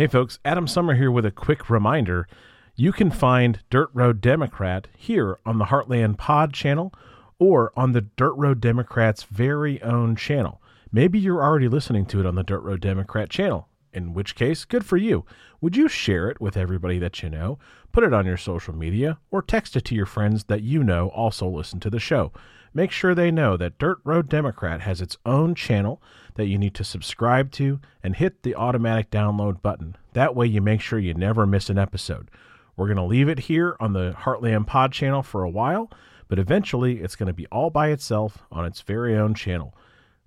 Hey, folks, Adam Sommer here with a quick reminder. You can find Dirt Road Democrat here on the Heartland Pod channel or on the Dirt Road Democrat's very own channel. Maybe you're already listening to it on the Dirt Road Democrat channel, in which case, good for you. Would you share it with everybody that you know? Put it on your social media or text it to your friends that you know also listen to the show. Make sure they know that Dirt Road Democrat has its own channel that you need to subscribe to and hit the automatic download button. That way, you make sure you never miss an episode. We're going to leave it here on the Heartland Pod channel for a while, but eventually it's going to be all by itself on its very own channel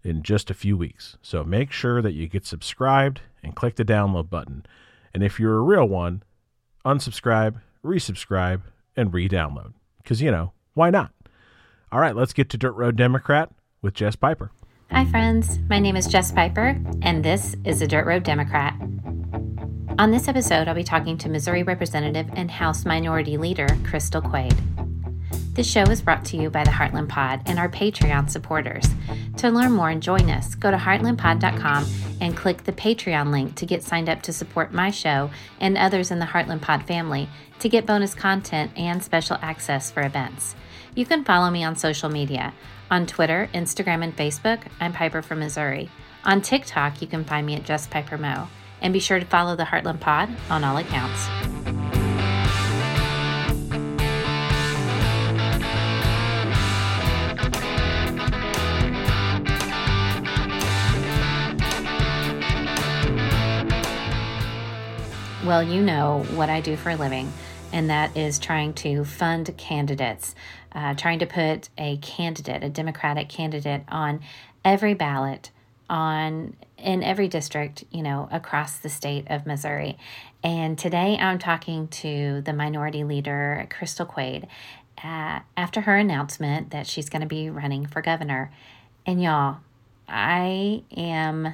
in just a few weeks. So make sure that you get subscribed and click the download button. And if you're a real one, unsubscribe, resubscribe, and re download. Because, you know, why not? All right, let's get to Dirt Road Democrat with Jess Piper. Hi, friends. My name is Jess Piper, and this is a Dirt Road Democrat. On this episode, I'll be talking to Missouri Representative and House Minority Leader Crystal Quade. This show is brought to you by the Heartland Pod and our Patreon supporters. To learn more and join us, go to heartlandpod.com and click the Patreon link to get signed up to support my show and others in the Heartland Pod family to get bonus content and special access for events. You can follow me on social media. On Twitter, Instagram, and Facebook, I'm Piper from Missouri. On TikTok, you can find me at Jess Piper Mo. And be sure to follow the Heartland Pod on all accounts. Well, you know what I do for a living, and that is trying to fund candidates, uh, trying to put a candidate, a Democratic candidate, on every ballot, on in every district, you know, across the state of Missouri. And today I'm talking to the minority leader, Crystal Quade, uh, after her announcement that she's going to be running for governor. And y'all, I am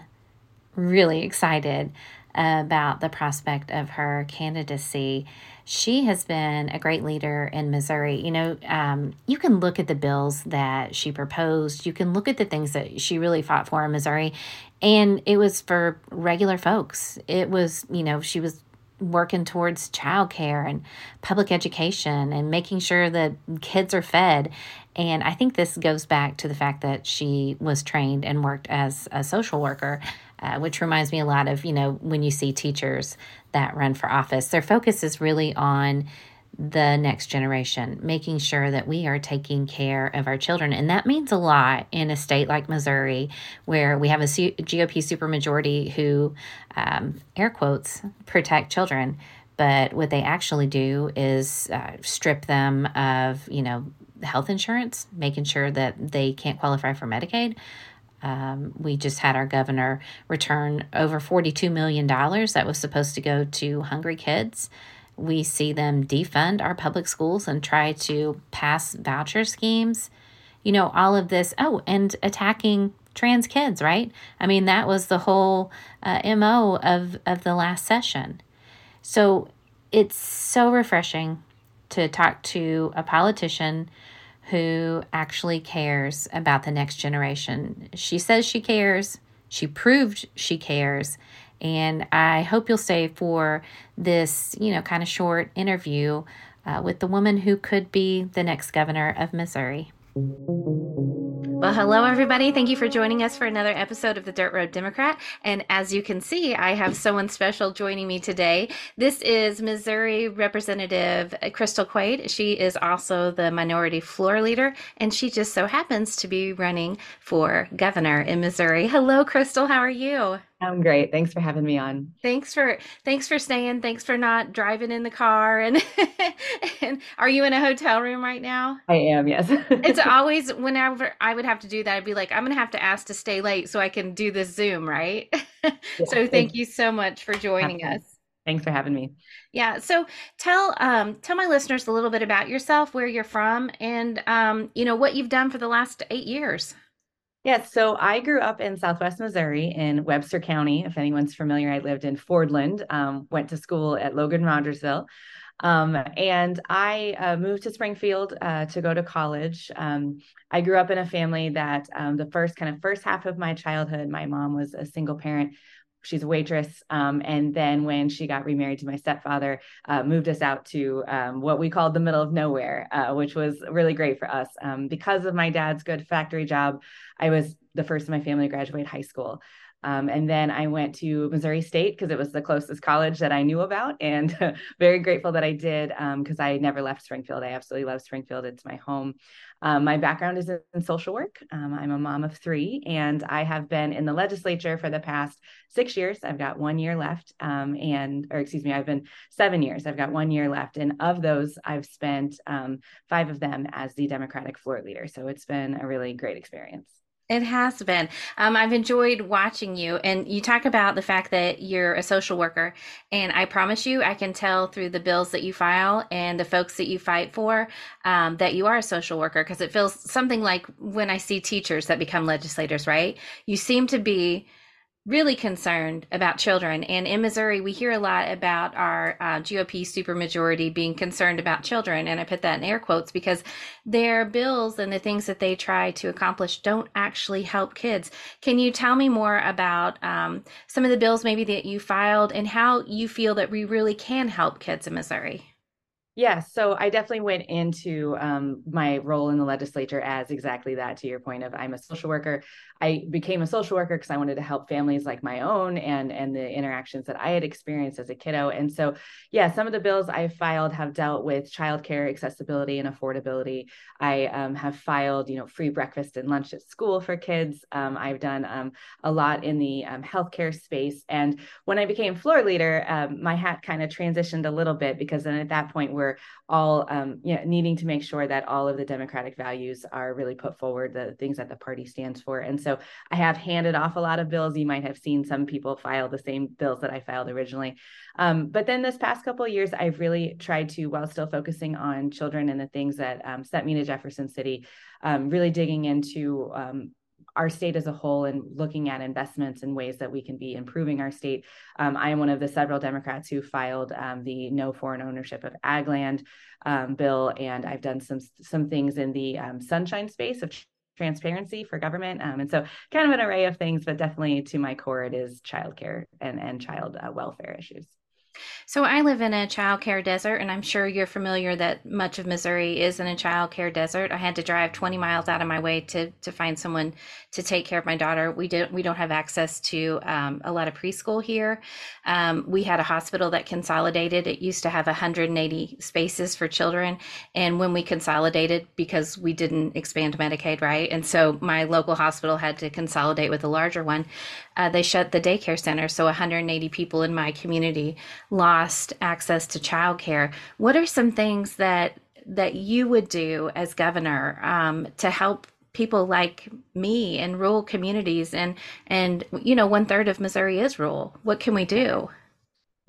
really excited about the prospect of her candidacy. She has been a great leader in Missouri. You know, um, you can look at the bills that she proposed, you can look at the things that she really fought for in Missouri, and it was for regular folks. It was, you know, she was working towards childcare and public education and making sure that kids are fed. And I think this goes back to the fact that she was trained and worked as a social worker uh, which reminds me a lot of, you know, when you see teachers that run for office, their focus is really on the next generation, making sure that we are taking care of our children. And that means a lot in a state like Missouri, where we have a GOP supermajority who, um, air quotes, protect children. But what they actually do is uh, strip them of, you know, health insurance, making sure that they can't qualify for Medicaid, um, we just had our governor return over $42 million that was supposed to go to hungry kids. We see them defund our public schools and try to pass voucher schemes. You know, all of this. Oh, and attacking trans kids, right? I mean, that was the whole uh, MO of, of the last session. So it's so refreshing to talk to a politician who actually cares about the next generation. She says she cares, she proved she cares. And I hope you'll stay for this, you know, kind of short interview uh, with the woman who could be the next governor of Missouri. Well, hello, everybody. Thank you for joining us for another episode of the Dirt Road Democrat. And as you can see, I have someone special joining me today. This is Missouri Representative Crystal Quade. She is also the minority floor leader, and she just so happens to be running for governor in Missouri. Hello, Crystal. How are you? I'm great. Thanks for having me on. Thanks for thanks for staying. Thanks for not driving in the car. And and are you in a hotel room right now? I am. Yes. it's always whenever I would have to do that, I'd be like, I'm gonna have to ask to stay late so I can do this Zoom, right? Yeah, so thank you so much for joining us. Thanks for having me. Yeah. So tell um tell my listeners a little bit about yourself, where you're from, and um you know what you've done for the last eight years. Yes, so I grew up in Southwest Missouri in Webster County. If anyone's familiar, I lived in Fordland, um, went to school at Logan Rogersville. Um, and I uh, moved to Springfield uh, to go to college. Um, I grew up in a family that um, the first kind of first half of my childhood, my mom was a single parent. She's a waitress. Um, and then when she got remarried to my stepfather, uh, moved us out to um, what we called the middle of nowhere, uh, which was really great for us. Um, because of my dad's good factory job, I was the first in my family to graduate high school. Um, and then I went to Missouri State because it was the closest college that I knew about, and very grateful that I did because um, I never left Springfield. I absolutely love Springfield; it's my home. Um, my background is in social work. Um, I'm a mom of three, and I have been in the legislature for the past six years. I've got one year left, um, and or excuse me, I've been seven years. I've got one year left, and of those, I've spent um, five of them as the Democratic floor leader. So it's been a really great experience. It has been. Um, I've enjoyed watching you, and you talk about the fact that you're a social worker. And I promise you, I can tell through the bills that you file and the folks that you fight for um, that you are a social worker because it feels something like when I see teachers that become legislators, right? You seem to be really concerned about children. And in Missouri, we hear a lot about our uh, GOP supermajority being concerned about children. And I put that in air quotes because their bills and the things that they try to accomplish don't actually help kids. Can you tell me more about um, some of the bills maybe that you filed and how you feel that we really can help kids in Missouri? Yeah, so I definitely went into um, my role in the legislature as exactly that. To your point of, I'm a social worker. I became a social worker because I wanted to help families like my own and and the interactions that I had experienced as a kiddo. And so, yeah, some of the bills I filed have dealt with childcare accessibility and affordability. I um, have filed, you know, free breakfast and lunch at school for kids. Um, I've done um, a lot in the um, healthcare space. And when I became floor leader, um, my hat kind of transitioned a little bit because then at that point we're all, um, needing to make sure that all of the democratic values are really put forward, the things that the party stands for. And so I have handed off a lot of bills. You might have seen some people file the same bills that I filed originally. Um, but then this past couple of years, I've really tried to, while still focusing on children and the things that um, sent me to Jefferson City, um, really digging into um, our state as a whole and looking at investments and ways that we can be improving our state. Um, I am one of the several Democrats who filed um, the no foreign ownership of ag land um, bill, and I've done some some things in the um, sunshine space of transparency for government. Um, and so kind of an array of things, but definitely to my core, it is childcare and, and child uh, welfare issues. So I live in a child care desert, and I'm sure you're familiar that much of Missouri is in a child care desert. I had to drive 20 miles out of my way to to find someone to take care of my daughter. We don't we don't have access to um, a lot of preschool here. Um, we had a hospital that consolidated. It used to have 180 spaces for children, and when we consolidated, because we didn't expand Medicaid, right, and so my local hospital had to consolidate with a larger one. Uh, they shut the daycare center, so 180 people in my community lost access to childcare. What are some things that that you would do as governor um, to help people like me in rural communities? And and you know one third of missouri is rural. What can we do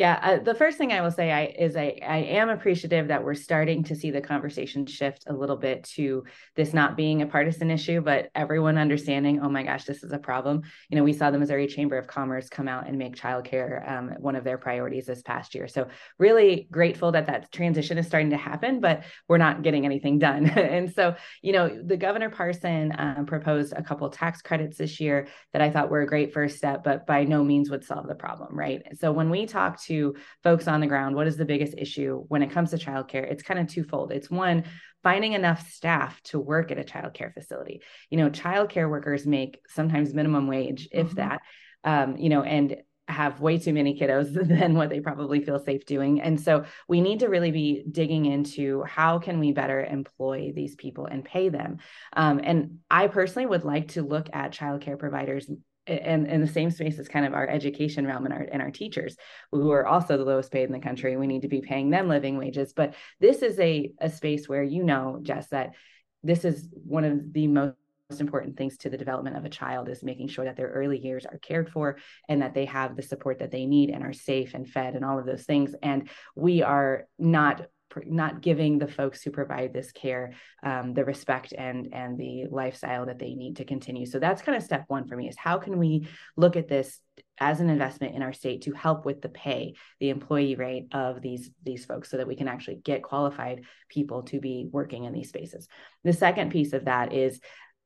yeah, uh, the first thing I will say I, is I, I am appreciative that we're starting to see the conversation shift a little bit to this not being a partisan issue, but everyone understanding, oh my gosh, this is a problem. You know, we saw the Missouri Chamber of Commerce come out and make childcare um, one of their priorities this past year. So really grateful that that transition is starting to happen, but we're not getting anything done. and so, you know, the Governor Parson um, proposed a couple tax credits this year that I thought were a great first step, but by no means would solve the problem, right? So when we talk to to folks on the ground, what is the biggest issue when it comes to childcare? It's kind of twofold. It's one, finding enough staff to work at a childcare facility. You know, childcare workers make sometimes minimum wage, if mm-hmm. that. Um, you know, and have way too many kiddos than what they probably feel safe doing. And so we need to really be digging into how can we better employ these people and pay them. Um, and I personally would like to look at childcare providers and in the same space as kind of our education realm and our and our teachers who are also the lowest paid in the country. We need to be paying them living wages. But this is a a space where you know jess that this is one of the most important things to the development of a child is making sure that their early years are cared for and that they have the support that they need and are safe and fed and all of those things. And we are not not giving the folks who provide this care um, the respect and and the lifestyle that they need to continue. So that's kind of step one for me is how can we look at this as an investment in our state to help with the pay the employee rate of these these folks so that we can actually get qualified people to be working in these spaces. The second piece of that is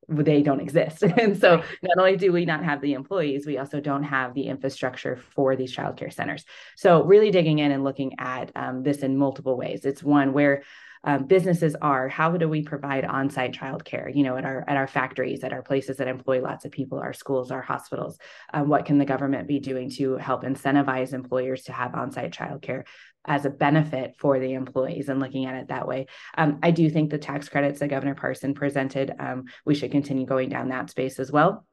they don't exist. and so not only do we not have the employees, we also don't have the infrastructure for these childcare centers. So really digging in and looking at um, this in multiple ways. It's one where um, businesses are how do we provide on-site childcare you know at our at our factories at our places that employ lots of people our schools our hospitals um, what can the government be doing to help incentivize employers to have on-site childcare as a benefit for the employees and looking at it that way. Um, I do think the tax credits that Governor Parson presented, um, we should continue going down that space as well.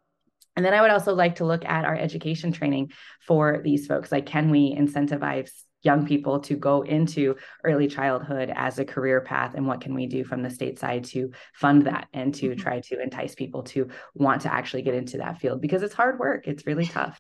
And then I would also like to look at our education training for these folks. Like, can we incentivize young people to go into early childhood as a career path and what can we do from the state side to fund that and to mm-hmm. try to entice people to want to actually get into that field because it's hard work it's really tough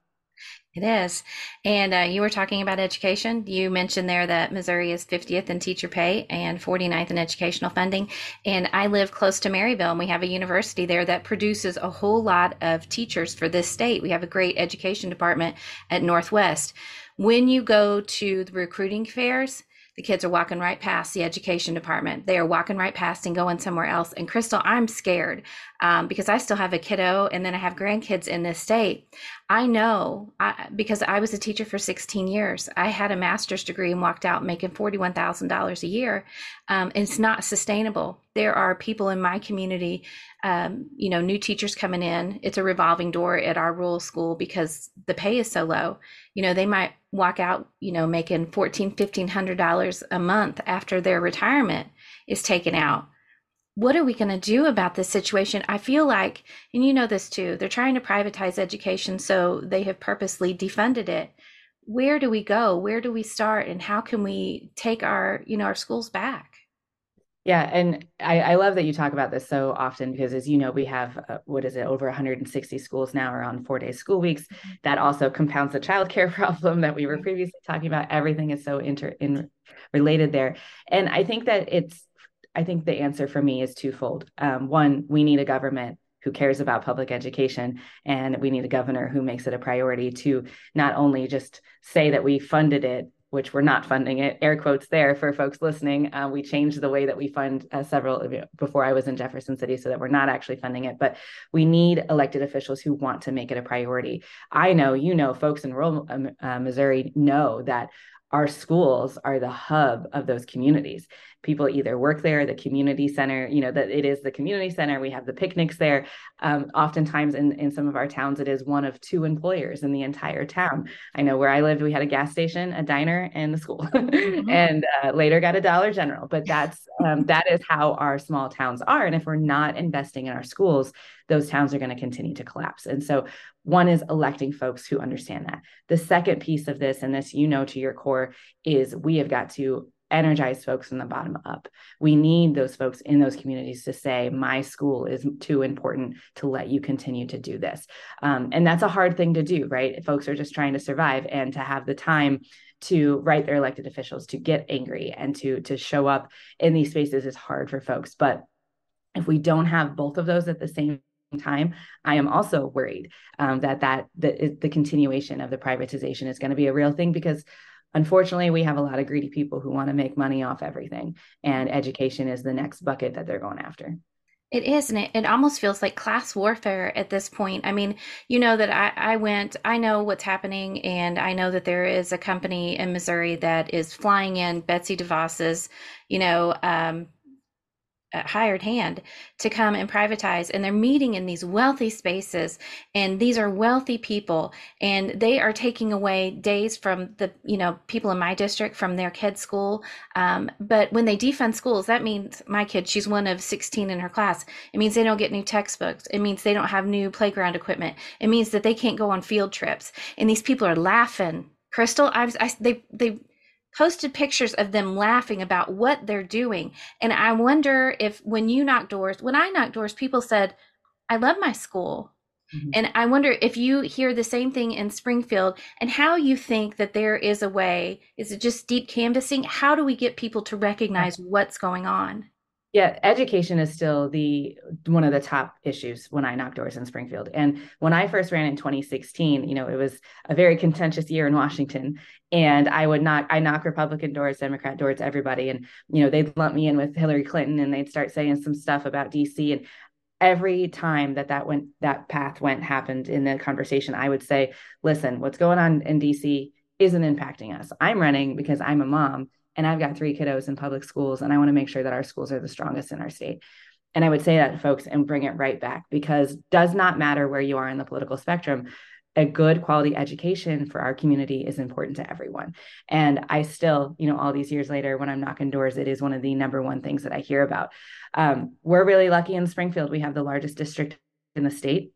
it is. And uh, you were talking about education. You mentioned there that Missouri is 50th in teacher pay and 49th in educational funding. And I live close to Maryville, and we have a university there that produces a whole lot of teachers for this state. We have a great education department at Northwest. When you go to the recruiting fairs, the kids are walking right past the education department. They are walking right past and going somewhere else. And Crystal, I'm scared um, because I still have a kiddo and then I have grandkids in this state. I know I, because I was a teacher for 16 years. I had a master's degree and walked out making $41,000 a year. Um, it's not sustainable. There are people in my community, um, you know, new teachers coming in. It's a revolving door at our rural school because the pay is so low. You know, they might walk out, you know, making $1,400, $1,500 a month after their retirement is taken out what are we going to do about this situation? I feel like, and you know this too, they're trying to privatize education, so they have purposely defunded it. Where do we go? Where do we start? And how can we take our, you know, our schools back? Yeah, and I, I love that you talk about this so often because, as you know, we have uh, what is it over 160 schools now are on four day school weeks. Mm-hmm. That also compounds the childcare problem that we were previously talking about. Everything is so inter in related there, and I think that it's I think the answer for me is twofold. Um, one, we need a government who cares about public education, and we need a governor who makes it a priority to not only just say that we funded it, which we're not funding it, air quotes there for folks listening. Uh, we changed the way that we fund uh, several before I was in Jefferson City so that we're not actually funding it, but we need elected officials who want to make it a priority. I know, you know, folks in rural um, uh, Missouri know that our schools are the hub of those communities people either work there the community center you know that it is the community center we have the picnics there. Um, oftentimes in, in some of our towns it is one of two employers in the entire town. I know where i lived we had a gas station a diner and the school mm-hmm. and uh, later got a dollar general but that's um, that is how our small towns are and if we're not investing in our schools those towns are going to continue to collapse and so one is electing folks who understand that. The second piece of this and this you know to your core is we have got to energize folks from the bottom up. We need those folks in those communities to say, my school is too important to let you continue to do this. Um, and that's a hard thing to do, right? Folks are just trying to survive and to have the time to write their elected officials to get angry and to to show up in these spaces is hard for folks but if we don't have both of those at the same time i am also worried um, that that the, the continuation of the privatization is going to be a real thing because unfortunately we have a lot of greedy people who want to make money off everything and education is the next bucket that they're going after it is, and it, it almost feels like class warfare at this point. I mean, you know that I, I went, I know what's happening, and I know that there is a company in Missouri that is flying in Betsy DeVos's, you know, um, hired hand to come and privatize and they're meeting in these wealthy spaces and these are wealthy people and they are taking away days from the you know people in my district from their kids school. Um, but when they defund schools that means my kid she's one of 16 in her class. It means they don't get new textbooks. It means they don't have new playground equipment. It means that they can't go on field trips. And these people are laughing. Crystal i was I, they they posted pictures of them laughing about what they're doing. And I wonder if when you knock doors, when I knock doors, people said, I love my school. Mm-hmm. And I wonder if you hear the same thing in Springfield and how you think that there is a way. Is it just deep canvassing? How do we get people to recognize what's going on? Yeah, education is still the one of the top issues when I knock doors in Springfield. And when I first ran in 2016, you know, it was a very contentious year in Washington. And I would knock, I knock Republican doors, Democrat doors, everybody. And, you know, they'd lump me in with Hillary Clinton and they'd start saying some stuff about DC. And every time that that went that path went happened in the conversation i would say listen what's going on in dc isn't impacting us i'm running because i'm a mom and i've got three kiddos in public schools and i want to make sure that our schools are the strongest in our state and i would say that folks and bring it right back because does not matter where you are in the political spectrum a good quality education for our community is important to everyone. And I still, you know, all these years later, when I'm knocking doors, it is one of the number one things that I hear about. Um, we're really lucky in Springfield. We have the largest district in the state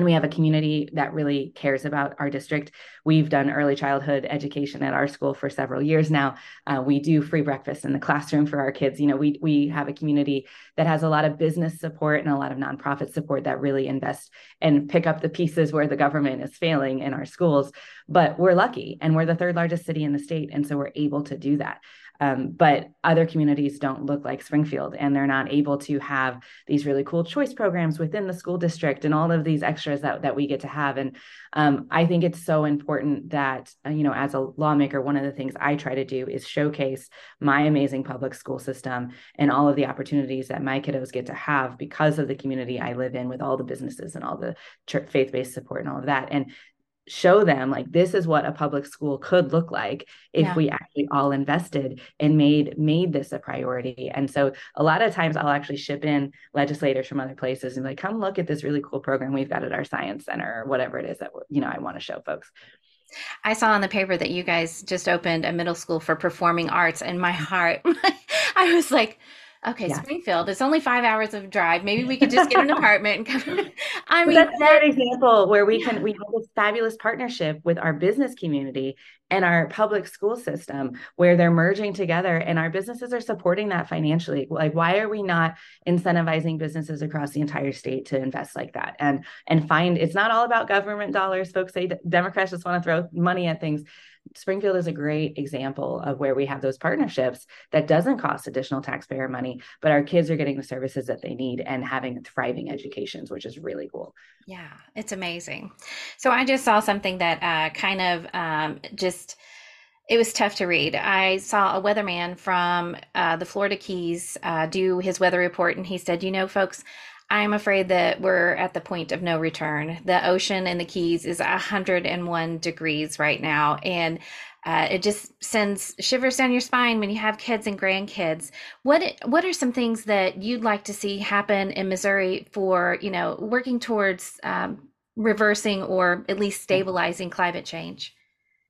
and we have a community that really cares about our district. We've done early childhood education at our school for several years now. Uh, we do free breakfast in the classroom for our kids. You know, we we have a community that has a lot of business support and a lot of nonprofit support that really invest and pick up the pieces where the government is failing in our schools. But we're lucky, and we're the third largest city in the state, and so we're able to do that. Um, but other communities don't look like Springfield, and they're not able to have these really cool choice programs within the school district and all of these extras that, that we get to have. And um, I think it's so important that, uh, you know, as a lawmaker, one of the things I try to do is showcase my amazing public school system and all of the opportunities that my kiddos get to have because of the community I live in with all the businesses and all the faith based support and all of that. And show them like this is what a public school could look like if yeah. we actually all invested and made made this a priority. And so a lot of times i'll actually ship in legislators from other places and like come look at this really cool program we've got at our science center or whatever it is that you know i want to show folks. I saw on the paper that you guys just opened a middle school for performing arts, and my mm-hmm. heart, I was like, Okay, yeah. Springfield. It's only five hours of drive. Maybe we could just get an apartment and come. I mean, that's that, example where we can we have this fabulous partnership with our business community and our public school system where they're merging together and our businesses are supporting that financially. Like, why are we not incentivizing businesses across the entire state to invest like that and and find it's not all about government dollars. Folks say Democrats just want to throw money at things Springfield is a great example of where we have those partnerships that doesn't cost additional taxpayer money, but our kids are getting the services that they need and having thriving educations, which is really cool. Yeah, it's amazing. So I just saw something that uh, kind of um, just it was tough to read. I saw a weatherman from uh, the Florida Keys uh, do his weather report, and he said, "You know, folks, I'm afraid that we're at the point of no return. The ocean in the Keys is 101 degrees right now. And uh, it just sends shivers down your spine when you have kids and grandkids. What what are some things that you'd like to see happen in Missouri for you know working towards um, reversing or at least stabilizing climate change?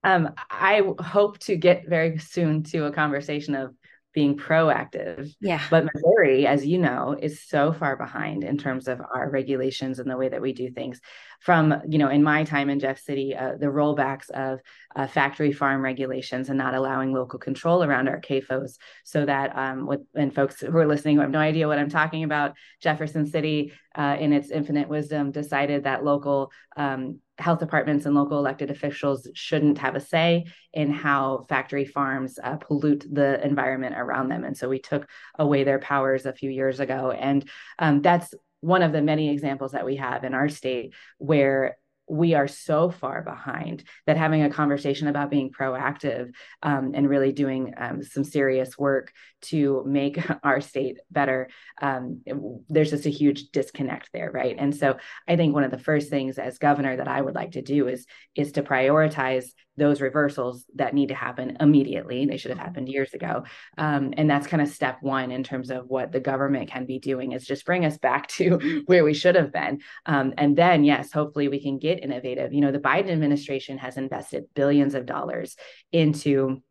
Um, I hope to get very soon to a conversation of being proactive. Yeah. But Missouri, as you know, is so far behind in terms of our regulations and the way that we do things. From, you know, in my time in Jeff City, uh, the rollbacks of uh, factory farm regulations and not allowing local control around our CAFOs so that, um, with, and folks who are listening who have no idea what I'm talking about, Jefferson City, uh, in its infinite wisdom, decided that local um, health departments and local elected officials shouldn't have a say in how factory farms uh, pollute the environment around them. And so we took away their powers a few years ago. And um, that's one of the many examples that we have in our state where we are so far behind that having a conversation about being proactive um, and really doing um, some serious work to make our state better um, there's just a huge disconnect there right and so i think one of the first things as governor that i would like to do is is to prioritize those reversals that need to happen immediately. They should have mm-hmm. happened years ago. Um, and that's kind of step one in terms of what the government can be doing is just bring us back to where we should have been. Um, and then, yes, hopefully we can get innovative. You know, the Biden administration has invested billions of dollars into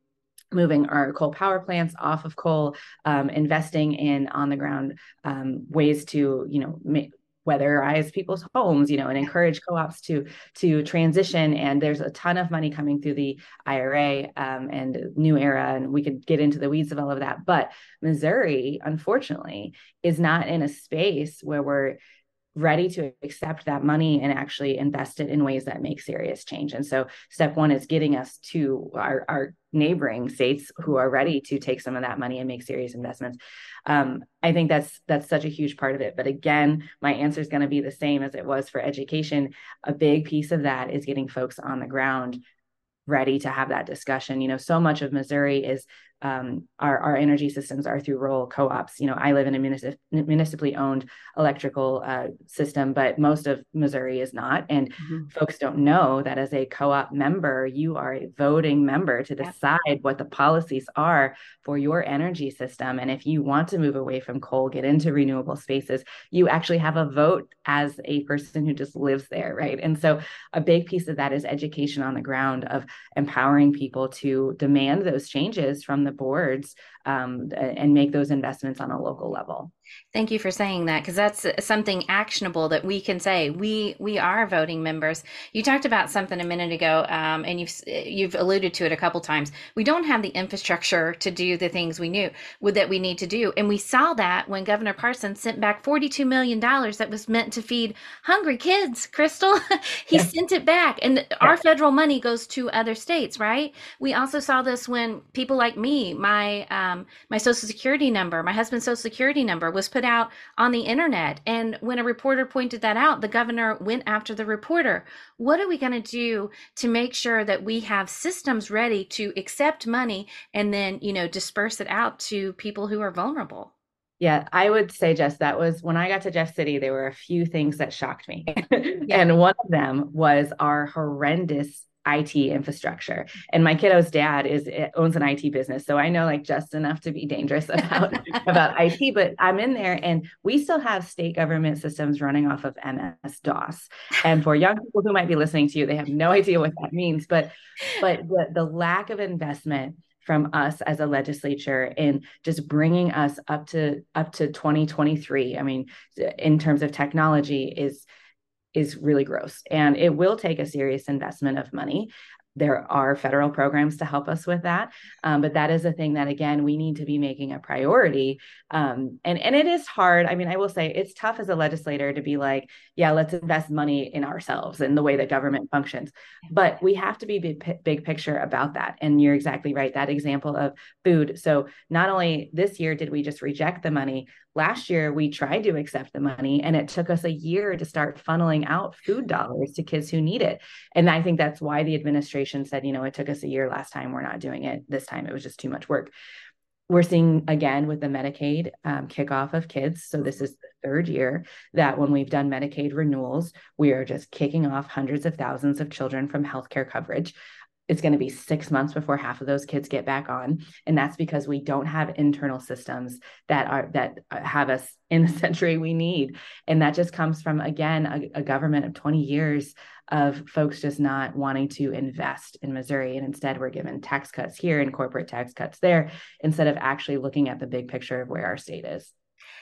moving our coal power plants off of coal, um, investing in on the ground um, ways to, you know, make, weatherize people's homes, you know, and encourage co-ops to to transition. And there's a ton of money coming through the IRA um, and New Era, and we could get into the weeds of all of that. But Missouri, unfortunately, is not in a space where we're ready to accept that money and actually invest it in ways that make serious change. And so step one is getting us to our, our neighboring states who are ready to take some of that money and make serious investments. Um, I think that's that's such a huge part of it. But again, my answer is going to be the same as it was for education. A big piece of that is getting folks on the ground ready to have that discussion. You know, so much of Missouri is um, our, our energy systems are through rural co-ops. You know, I live in a municip- municipally owned electrical uh, system, but most of Missouri is not. And mm-hmm. folks don't know that as a co-op member, you are a voting member to decide what the policies are for your energy system. And if you want to move away from coal, get into renewable spaces, you actually have a vote as a person who just lives there, right? And so a big piece of that is education on the ground of empowering people to demand those changes from the boards um, and make those investments on a local level. Thank you for saying that because that's something actionable that we can say. We we are voting members. You talked about something a minute ago, um, and you've you've alluded to it a couple times. We don't have the infrastructure to do the things we knew that we need to do, and we saw that when Governor Parsons sent back forty two million dollars that was meant to feed hungry kids. Crystal, he yeah. sent it back, and yeah. our federal money goes to other states, right? We also saw this when people like me, my um, my social security number, my husband's social security number was put out on the internet. And when a reporter pointed that out, the governor went after the reporter. What are we going to do to make sure that we have systems ready to accept money and then, you know, disperse it out to people who are vulnerable? Yeah, I would say, Jess, that was when I got to Jeff City, there were a few things that shocked me. yeah. And one of them was our horrendous IT infrastructure. And my kiddo's dad is eh, owns an IT business, so I know like just enough to be dangerous about about IT. But I'm in there, and we still have state government systems running off of MS DOS. And for young people who might be listening to you, they have no idea what that means. But but the, the lack of investment from us as a legislature in just bringing us up to up to 2023 i mean in terms of technology is is really gross and it will take a serious investment of money. There are federal programs to help us with that um, but that is a thing that again we need to be making a priority um, and and it is hard. I mean i will say it's tough as a legislator to be like yeah let's invest money in ourselves and the way that government functions. But we have to be big, big picture about that and you're exactly right. That example of food. So not only this year did we just reject the money last year we tried to accept the money and it took us a year to start funneling out food dollars to kids who need it. And i think that's why the administration said you know it took us a year last time we're not doing it. This time it was just too much work. We're seeing again with the medicaid um, kickoff of kids. So this is the third year that when we've done medicaid renewals we are just kicking off hundreds of thousands of children from healthcare coverage it's going to be six months before half of those kids get back on. And that's because we don't have internal systems that are that uh, have us in the century we need. And that just comes from again a, a government of 20 years of folks just not wanting to invest in missouri. And instead we're given tax cuts here and corporate tax cuts there instead of actually looking at the big picture of where our state is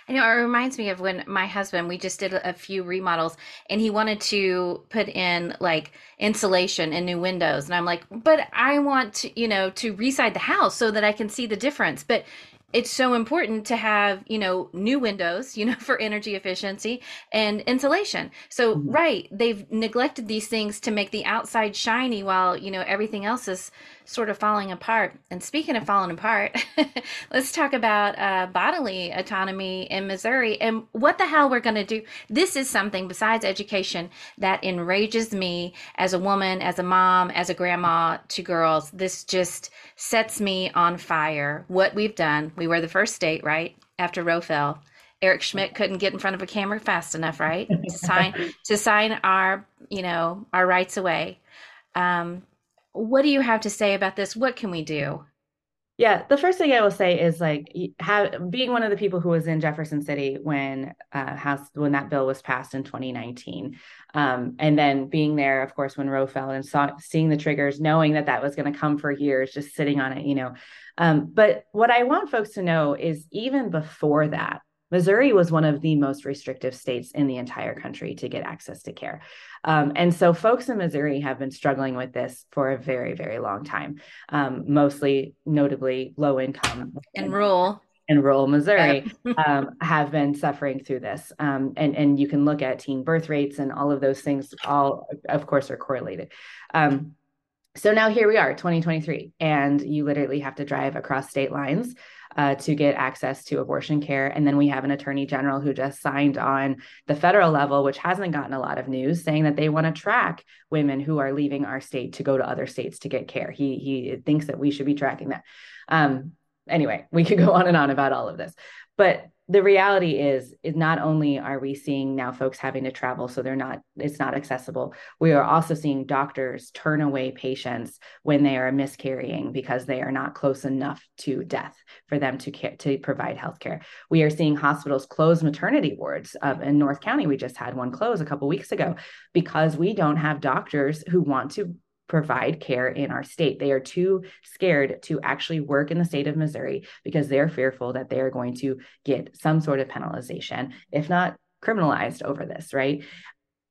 you know, it reminds me of when my husband, we just did a few remodels and he wanted to put in like insulation and new windows. And I'm like, but I want to, you know, to reside the house so that I can see the difference. But it's so important to have you know new windows you know for energy efficiency and insulation so mm-hmm. right they've neglected these things to make the outside shiny while you know everything else is sort of falling apart and speaking of falling apart let's talk about uh, bodily autonomy in missouri and what the hell we're going to do this is something besides education that enrages me as a woman as a mom as a grandma to girls this just sets me on fire what we've done we were the first state, right? After Roe fell. Eric Schmitt couldn't get in front of a camera fast enough, right? To sign to sign our, you know, our rights away. Um, what do you have to say about this? What can we do? Yeah, the first thing I will say is like have, being one of the people who was in Jefferson City when uh, House when that bill was passed in 2019, um, and then being there, of course, when Roe fell and saw, seeing the triggers, knowing that that was going to come for years, just sitting on it, you know. Um, but what I want folks to know is even before that, Missouri was one of the most restrictive states in the entire country to get access to care. Um, and so folks in Missouri have been struggling with this for a very, very long time, um, mostly notably low income and rural. In rural Missouri, um, have been suffering through this, um, and and you can look at teen birth rates and all of those things. All, of course, are correlated. Um, so now here we are, 2023, and you literally have to drive across state lines uh, to get access to abortion care. And then we have an attorney general who just signed on the federal level, which hasn't gotten a lot of news, saying that they want to track women who are leaving our state to go to other states to get care. He he thinks that we should be tracking that. Um, anyway, we could go on and on about all of this. But the reality is is not only are we seeing now folks having to travel so they're not it's not accessible. We are also seeing doctors turn away patients when they are miscarrying because they are not close enough to death for them to care, to provide health care we are seeing hospitals close maternity wards um, in north county. We just had one close a couple weeks ago because we don't have doctors who want to provide care in our state. They are too scared to actually work in the state of Missouri because they're fearful that they're going to get some sort of penalization, if not criminalized over this, right?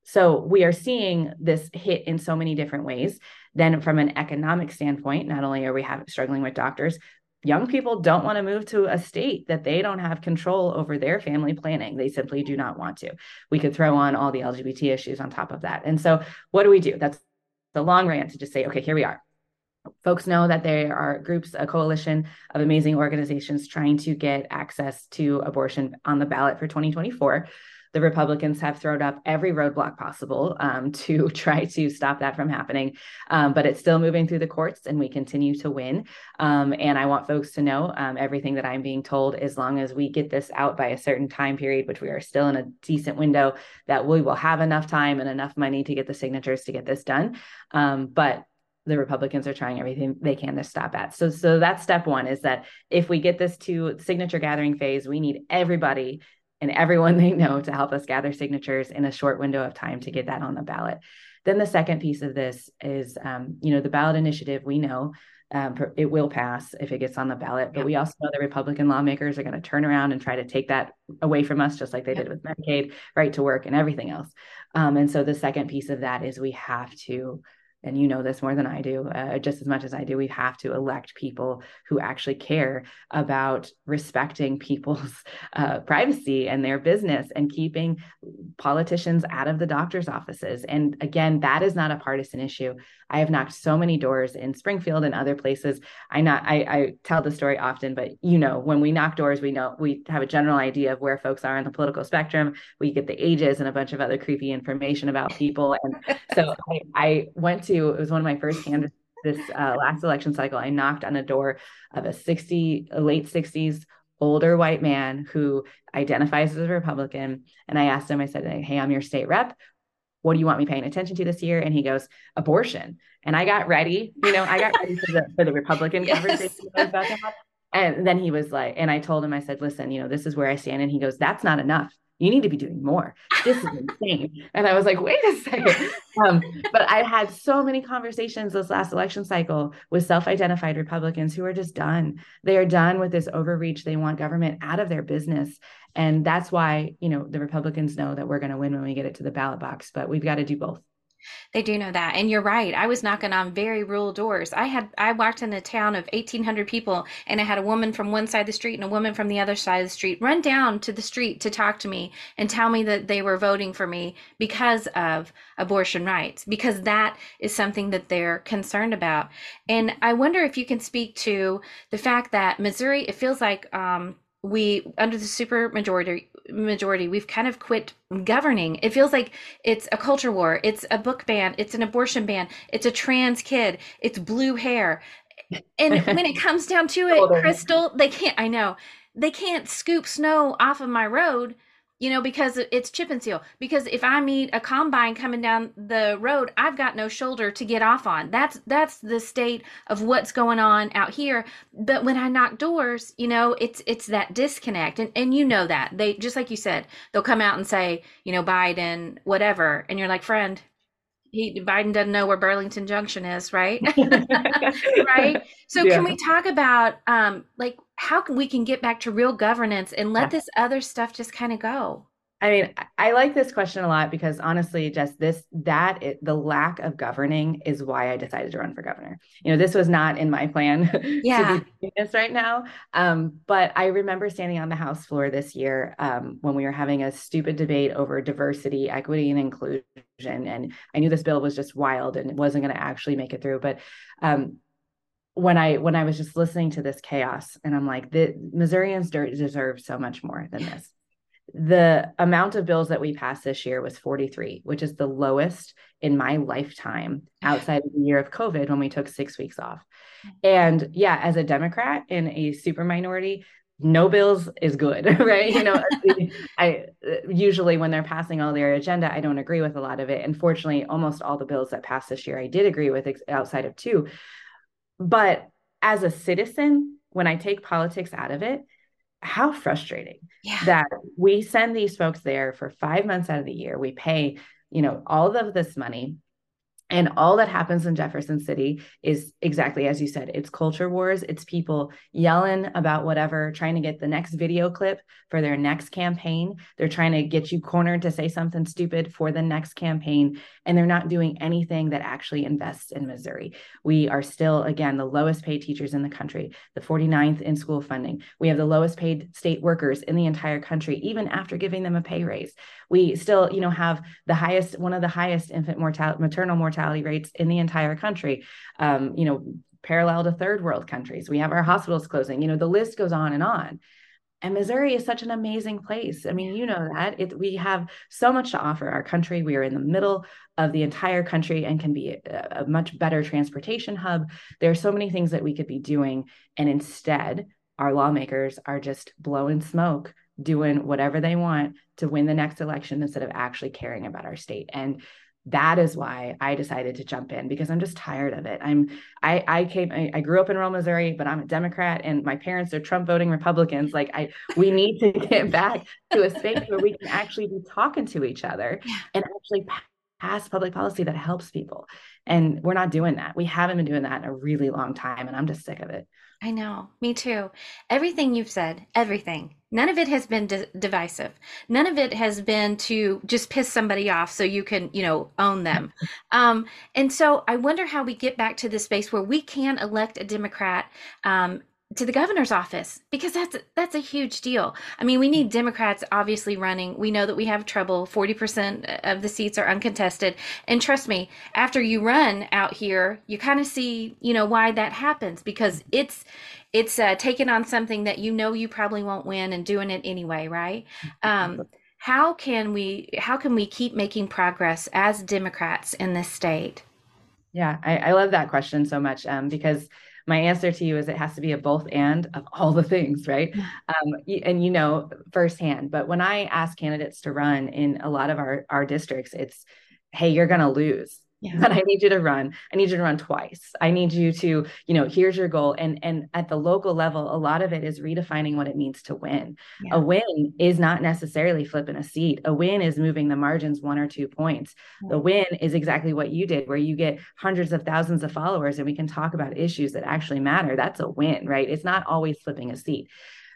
So we are seeing this hit in so many different ways. Then, from an economic standpoint, not only are we have, struggling with doctors, young people don't want to move to a state that they don't have control over their family planning. They simply do not want to. We could throw on all the LGBT issues on top of that. And so, what do we do? That's the long rant to just say, okay, here we are. Folks know that there are groups, a coalition of amazing organizations trying to get access to abortion on the ballot for 2024 the Republicans have thrown up every roadblock possible um, to try to stop that from happening. Um, but it's still moving through the courts and we continue to win. Um, and I want folks to know um, everything that I'm being told, as long as we get this out by a certain time period, which we are still in a decent window, that we will have enough time and enough money to get the signatures to get this done. Um, but the Republicans are trying everything they can to stop at. So, so that's step one is that if we get this to signature gathering phase, we need everybody and everyone they know to help us gather signatures in a short window of time to get that on the ballot. Then the second piece of this is, um, you know, the ballot initiative. We know um, it will pass if it gets on the ballot, but we also know the Republican lawmakers are going to turn around and try to take that away from us, just like they did with Medicaid, right to work, and everything else. Um, and so the second piece of that is we have to and you know this more than I do, uh, just as much as I do, we have to elect people who actually care about respecting people's uh, privacy and their business and keeping politicians out of the doctor's offices. And again, that is not a partisan issue. I have knocked so many doors in Springfield and other places. I not I, I tell the story often, but you know, when we knock doors, we know we have a general idea of where folks are on the political spectrum. We get the ages and a bunch of other creepy information about people. And so I, I went to it was one of my first candidates this uh, last election cycle. I knocked on a door of a 60 a late 60s older white man who identifies as a Republican. And I asked him, I said, Hey, I'm your state rep what do you want me paying attention to this year? And he goes, abortion. And I got ready, you know, I got ready for the for the Republican yes. conversation. And then he was like, and I told him, I said, listen, you know, this is where I stand. And he goes, that's not enough. You need to be doing more. This is insane. and I was like, wait a second. Um, but I had so many conversations this last election cycle with self identified Republicans who are just done. They are done with this overreach. They want government out of their business. And that's why, you know, the Republicans know that we're going to win when we get it to the ballot box, but we've got to do both. They do know that. And you're right. I was knocking on very rural doors. I had I walked in a town of 1800 people and I had a woman from one side of the street and a woman from the other side of the street run down to the street to talk to me and tell me that they were voting for me because of abortion rights because that is something that they're concerned about. And I wonder if you can speak to the fact that Missouri it feels like um we under the super majority majority we've kind of quit governing. It feels like it's a culture war. It's a book ban. It's an abortion ban. It's a trans kid. It's blue hair. And when it comes down to it crystal they can't i know they can't scoop snow off of my road you know because it's chip and seal. Because if i meet a combine coming down the road i've got no shoulder to get off on. That's that's the state of what's going on out here. But when i knock doors you know it's it's that disconnect. And and you know that. They just like you said they'll come out and say you know biden whatever. And you're like friend he Biden doesn't know where Burlington Junction is, right? right. So yeah. can we talk about um like how can we can get back to real governance and let this other stuff just kind of go? I mean, I like this question a lot because honestly, just this, that, it, the lack of governing is why I decided to run for governor. You know, this was not in my plan yeah. to do this right now. Um, but I remember standing on the House floor this year um, when we were having a stupid debate over diversity, equity, and inclusion. And I knew this bill was just wild and it wasn't going to actually make it through. But um, when I when I was just listening to this chaos, and I'm like, the Missourians deserve so much more than this the amount of bills that we passed this year was 43, which is the lowest in my lifetime outside of the year of COVID when we took six weeks off. And yeah, as a Democrat in a super minority, no bills is good, right? You know, I usually when they're passing all their agenda, I don't agree with a lot of it. Unfortunately, almost all the bills that passed this year, I did agree with outside of two. But as a citizen, when I take politics out of it, how frustrating yeah. that we send these folks there for five months out of the year. We pay, you know, all of this money and all that happens in Jefferson City is exactly as you said it's culture wars. It's people yelling about whatever, trying to get the next video clip for their next campaign. They're trying to get you cornered to say something stupid for the next campaign. And they're not doing anything that actually invests in Missouri. We are still, again, the lowest paid teachers in the country, the 49th in school funding. We have the lowest paid state workers in the entire country, even after giving them a pay raise. We still, you know, have the highest, one of the highest infant mortality, maternal mortality rates in the entire country. Um, you know, parallel to third world countries. We have our hospitals closing. You know, the list goes on and on. And Missouri is such an amazing place. I mean, you know that it, we have so much to offer our country. We are in the middle of the entire country and can be a, a much better transportation hub. There are so many things that we could be doing. And instead, our lawmakers are just blowing smoke doing whatever they want to win the next election instead of actually caring about our state. And that is why I decided to jump in because I'm just tired of it. I'm I I came I, I, grew up in rural Missouri, but I'm a Democrat and my parents are Trump voting Republicans. Like I we need to get back to a space where we can actually be talking to each other and actually pass public policy that helps people. And we're not doing that. We haven't been doing that in a really long time and I'm just sick of it. I know, me too. Everything you've said, everything, none of it has been de- divisive. None of it has been to just piss somebody off so you can, you know, own them. um, and so I wonder how we get back to the space where we can elect a Democrat um, to the governor's office because that's that's a huge deal. I mean, we need Democrats obviously running. We know that we have trouble. 40% of the seats are uncontested. And trust me, after you run out here, you kind of see, you know, why that happens because it's it's uh, taking on something that you know you probably won't win and doing it anyway, right? Um, how can we how can we keep making progress as Democrats in this state? Yeah, I, I love that question so much um, because my answer to you is it has to be a both and of all the things, right? Um, and you know firsthand. But when I ask candidates to run in a lot of our our districts, it's hey, you're going to lose yeah. but i need you to run. I need you to run twice. I need you to you know here's your goal. And and at the local level a lot of it is redefining what it means to win. Yeah. a win is not necessarily flipping a seat. A win is moving the margins one or two points. Yeah. the win is exactly what you did where you get hundreds of thousands of followers and we can talk about issues that actually matter. That's a win right? It's not always flipping a seat.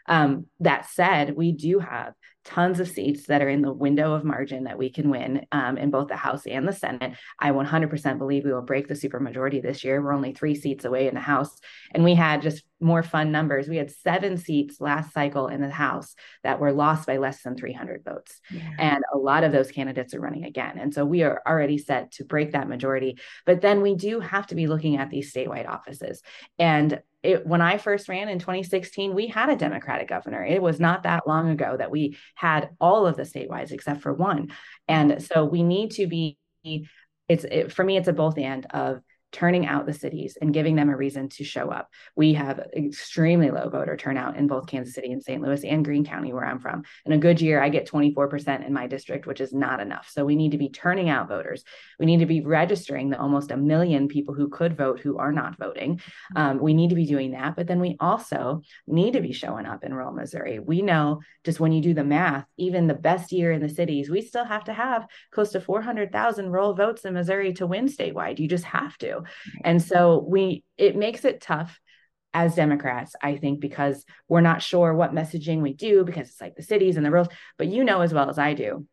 Um, that said we do have tons of seats that are in the window of margin that we can win um, in both the House and the Senate. I 100% believe we will break the supermajority this year. We're only three seats away in the House, and we had just more fun numbers. We had seven seats last cycle in the House that were lost by less than 300 votes, yeah. and a lot of those candidates are running again. And so we are already set to break that majority. But then we do have to be looking at these statewide offices, and it, when I first ran in 2016, we had a Democratic governor. It was not that long ago that we had all of the statewide except for one. And mm-hmm. so we need to be, it's it, for me, it's a both and of turning out the cities and giving them a reason to show up. We have extremely low voter turnout in both Kansas City and St. Louis and Greene County, where I'm from. In a good year, I get 24% in my district, which is not enough. So we need to be turning out voters. We need to be registering the almost a million people who could vote who are not voting. Um, we need to be doing that. But then we also need to be showing up in rural Missouri. We know just when you do the math, even the best year in the cities, we still have to have close to 400,000 rural votes in Missouri to win statewide. You just have to. And so we it makes it tough as Democrats, I think, because we're not sure what messaging we do because it's like the cities and the rules. But you know as well as I do,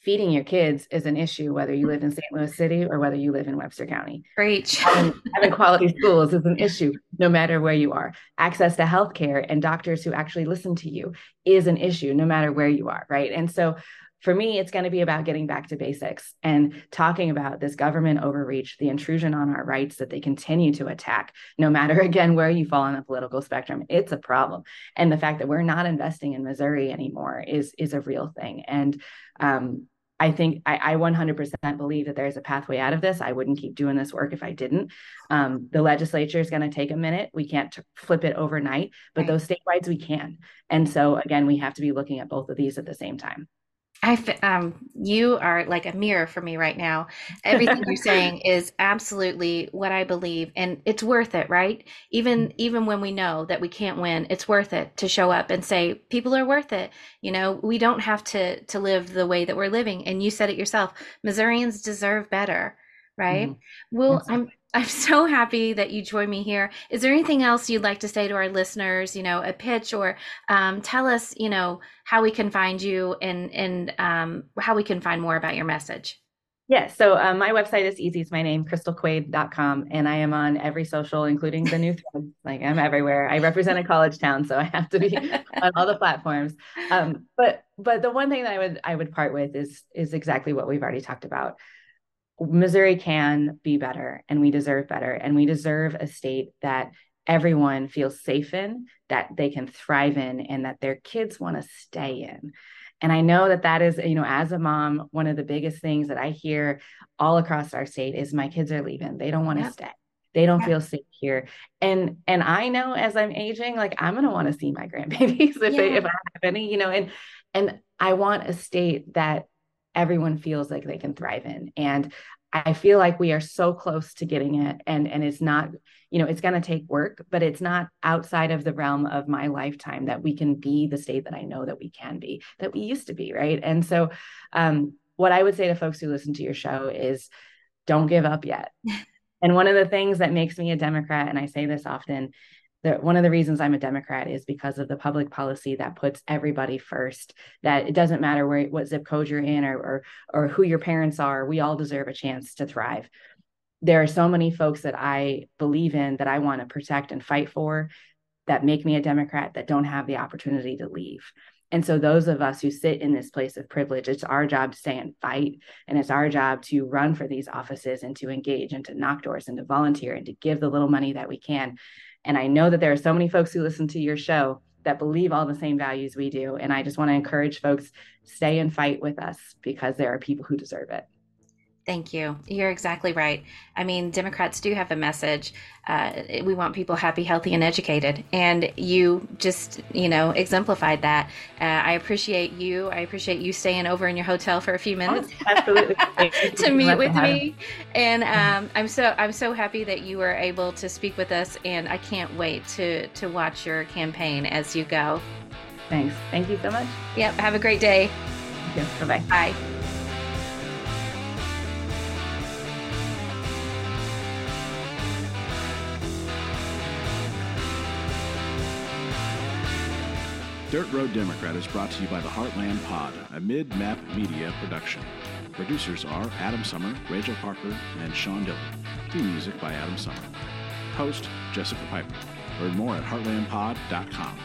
feeding your kids is an issue whether you live in St. Louis City or whether you live in Webster County. Great. Having, having quality schools is an issue no matter where you are. Access to healthcare and doctors who actually listen to you is an issue no matter where you are, right? And so for me, it's going to be about getting back to basics and talking about this government overreach, the intrusion on our rights that they continue to attack, no matter again where you fall on the political spectrum. It's a problem. And the fact that we're not investing in Missouri anymore is, is a real thing. And um, I think I, I 100% believe that there's a pathway out of this. I wouldn't keep doing this work if I didn't. Um, the legislature is going to take a minute. We can't t- flip it overnight, but right. those statewide we can. And so again, we have to be looking at both of these at the same time. I um you are like a mirror for me right now. Everything you're saying is absolutely what I believe and it's worth it, right? Even even when we know that we can't win, it's worth it to show up and say people are worth it. You know, we don't have to to live the way that we're living and you said it yourself. Missourians deserve better, right? Mm-hmm. Well, I'm I'm so happy that you joined me here. Is there anything else you'd like to say to our listeners? You know, a pitch or um, tell us, you know, how we can find you and and um, how we can find more about your message. Yes. Yeah, so um, my website is easy. It's my name, crystalquade.com. And I am on every social, including the new thread. Like I'm everywhere. I represent a college town, so I have to be on all the platforms. Um, but but the one thing that I would I would part with is is exactly what we've already talked about. Missouri can be better and we deserve better. And we deserve a state that everyone feels safe in, that they can thrive in, and that their kids want to stay in. And I know that that is, you know, as a mom, one of the biggest things that I hear all across our state is my kids are leaving. They don't want to yep. stay. They don't yep. feel safe here. And and I know as I'm aging, like I'm gonna want to see my grandbabies if yeah. they, if I have any, you know, and and I want a state that everyone feels like they can thrive in. And I feel like we are so close to getting it. And and it's not you know it's going to take work but it's not outside of the realm of my lifetime that we can be the state that I know that we can be that we used to be right? And so um what I would say to folks who listen to your show is don't give up yet. And one of the things that makes me a democrat and I say this often one of the reasons I'm a Democrat is because of the public policy that puts everybody first. That it doesn't matter where what zip code you're in or, or or who your parents are. We all deserve a chance to thrive. There are so many folks that I believe in that I want to protect and fight for, that make me a Democrat that don't have the opportunity to leave. And so, those of us who sit in this place of privilege, it's our job to stay and fight. And it's our job to run for these offices and to engage and to knock doors and to volunteer and to give the little money that we can and I know that there are so many folks who listen to your show that believe all the same values we do. And I just want to encourage folks stay and fight with us because there are people who deserve it. Thank you. You're exactly right. I mean, Democrats do have a message. Uh, we want people happy, healthy, and educated. And you just, you know, exemplified that. Uh, I appreciate you. I appreciate you staying over in your hotel for a few minutes. Oh, absolutely. to meet with me. And um, I'm so I'm so happy that you were able to speak with us. And I can't wait to to watch your campaign as you go. Thanks. Thank you so much. Yep. Have a great day. Yes. Bye-bye. Bye. Dirt Road Democrat is brought to you by the Heartland Pod, a mid map media production. Producers are Adam Sommer, Rachel Parker, and Sean Dillon. Theme music by Adam Sommer. Host Jessica Piper. Learn more at heartlandpod.com.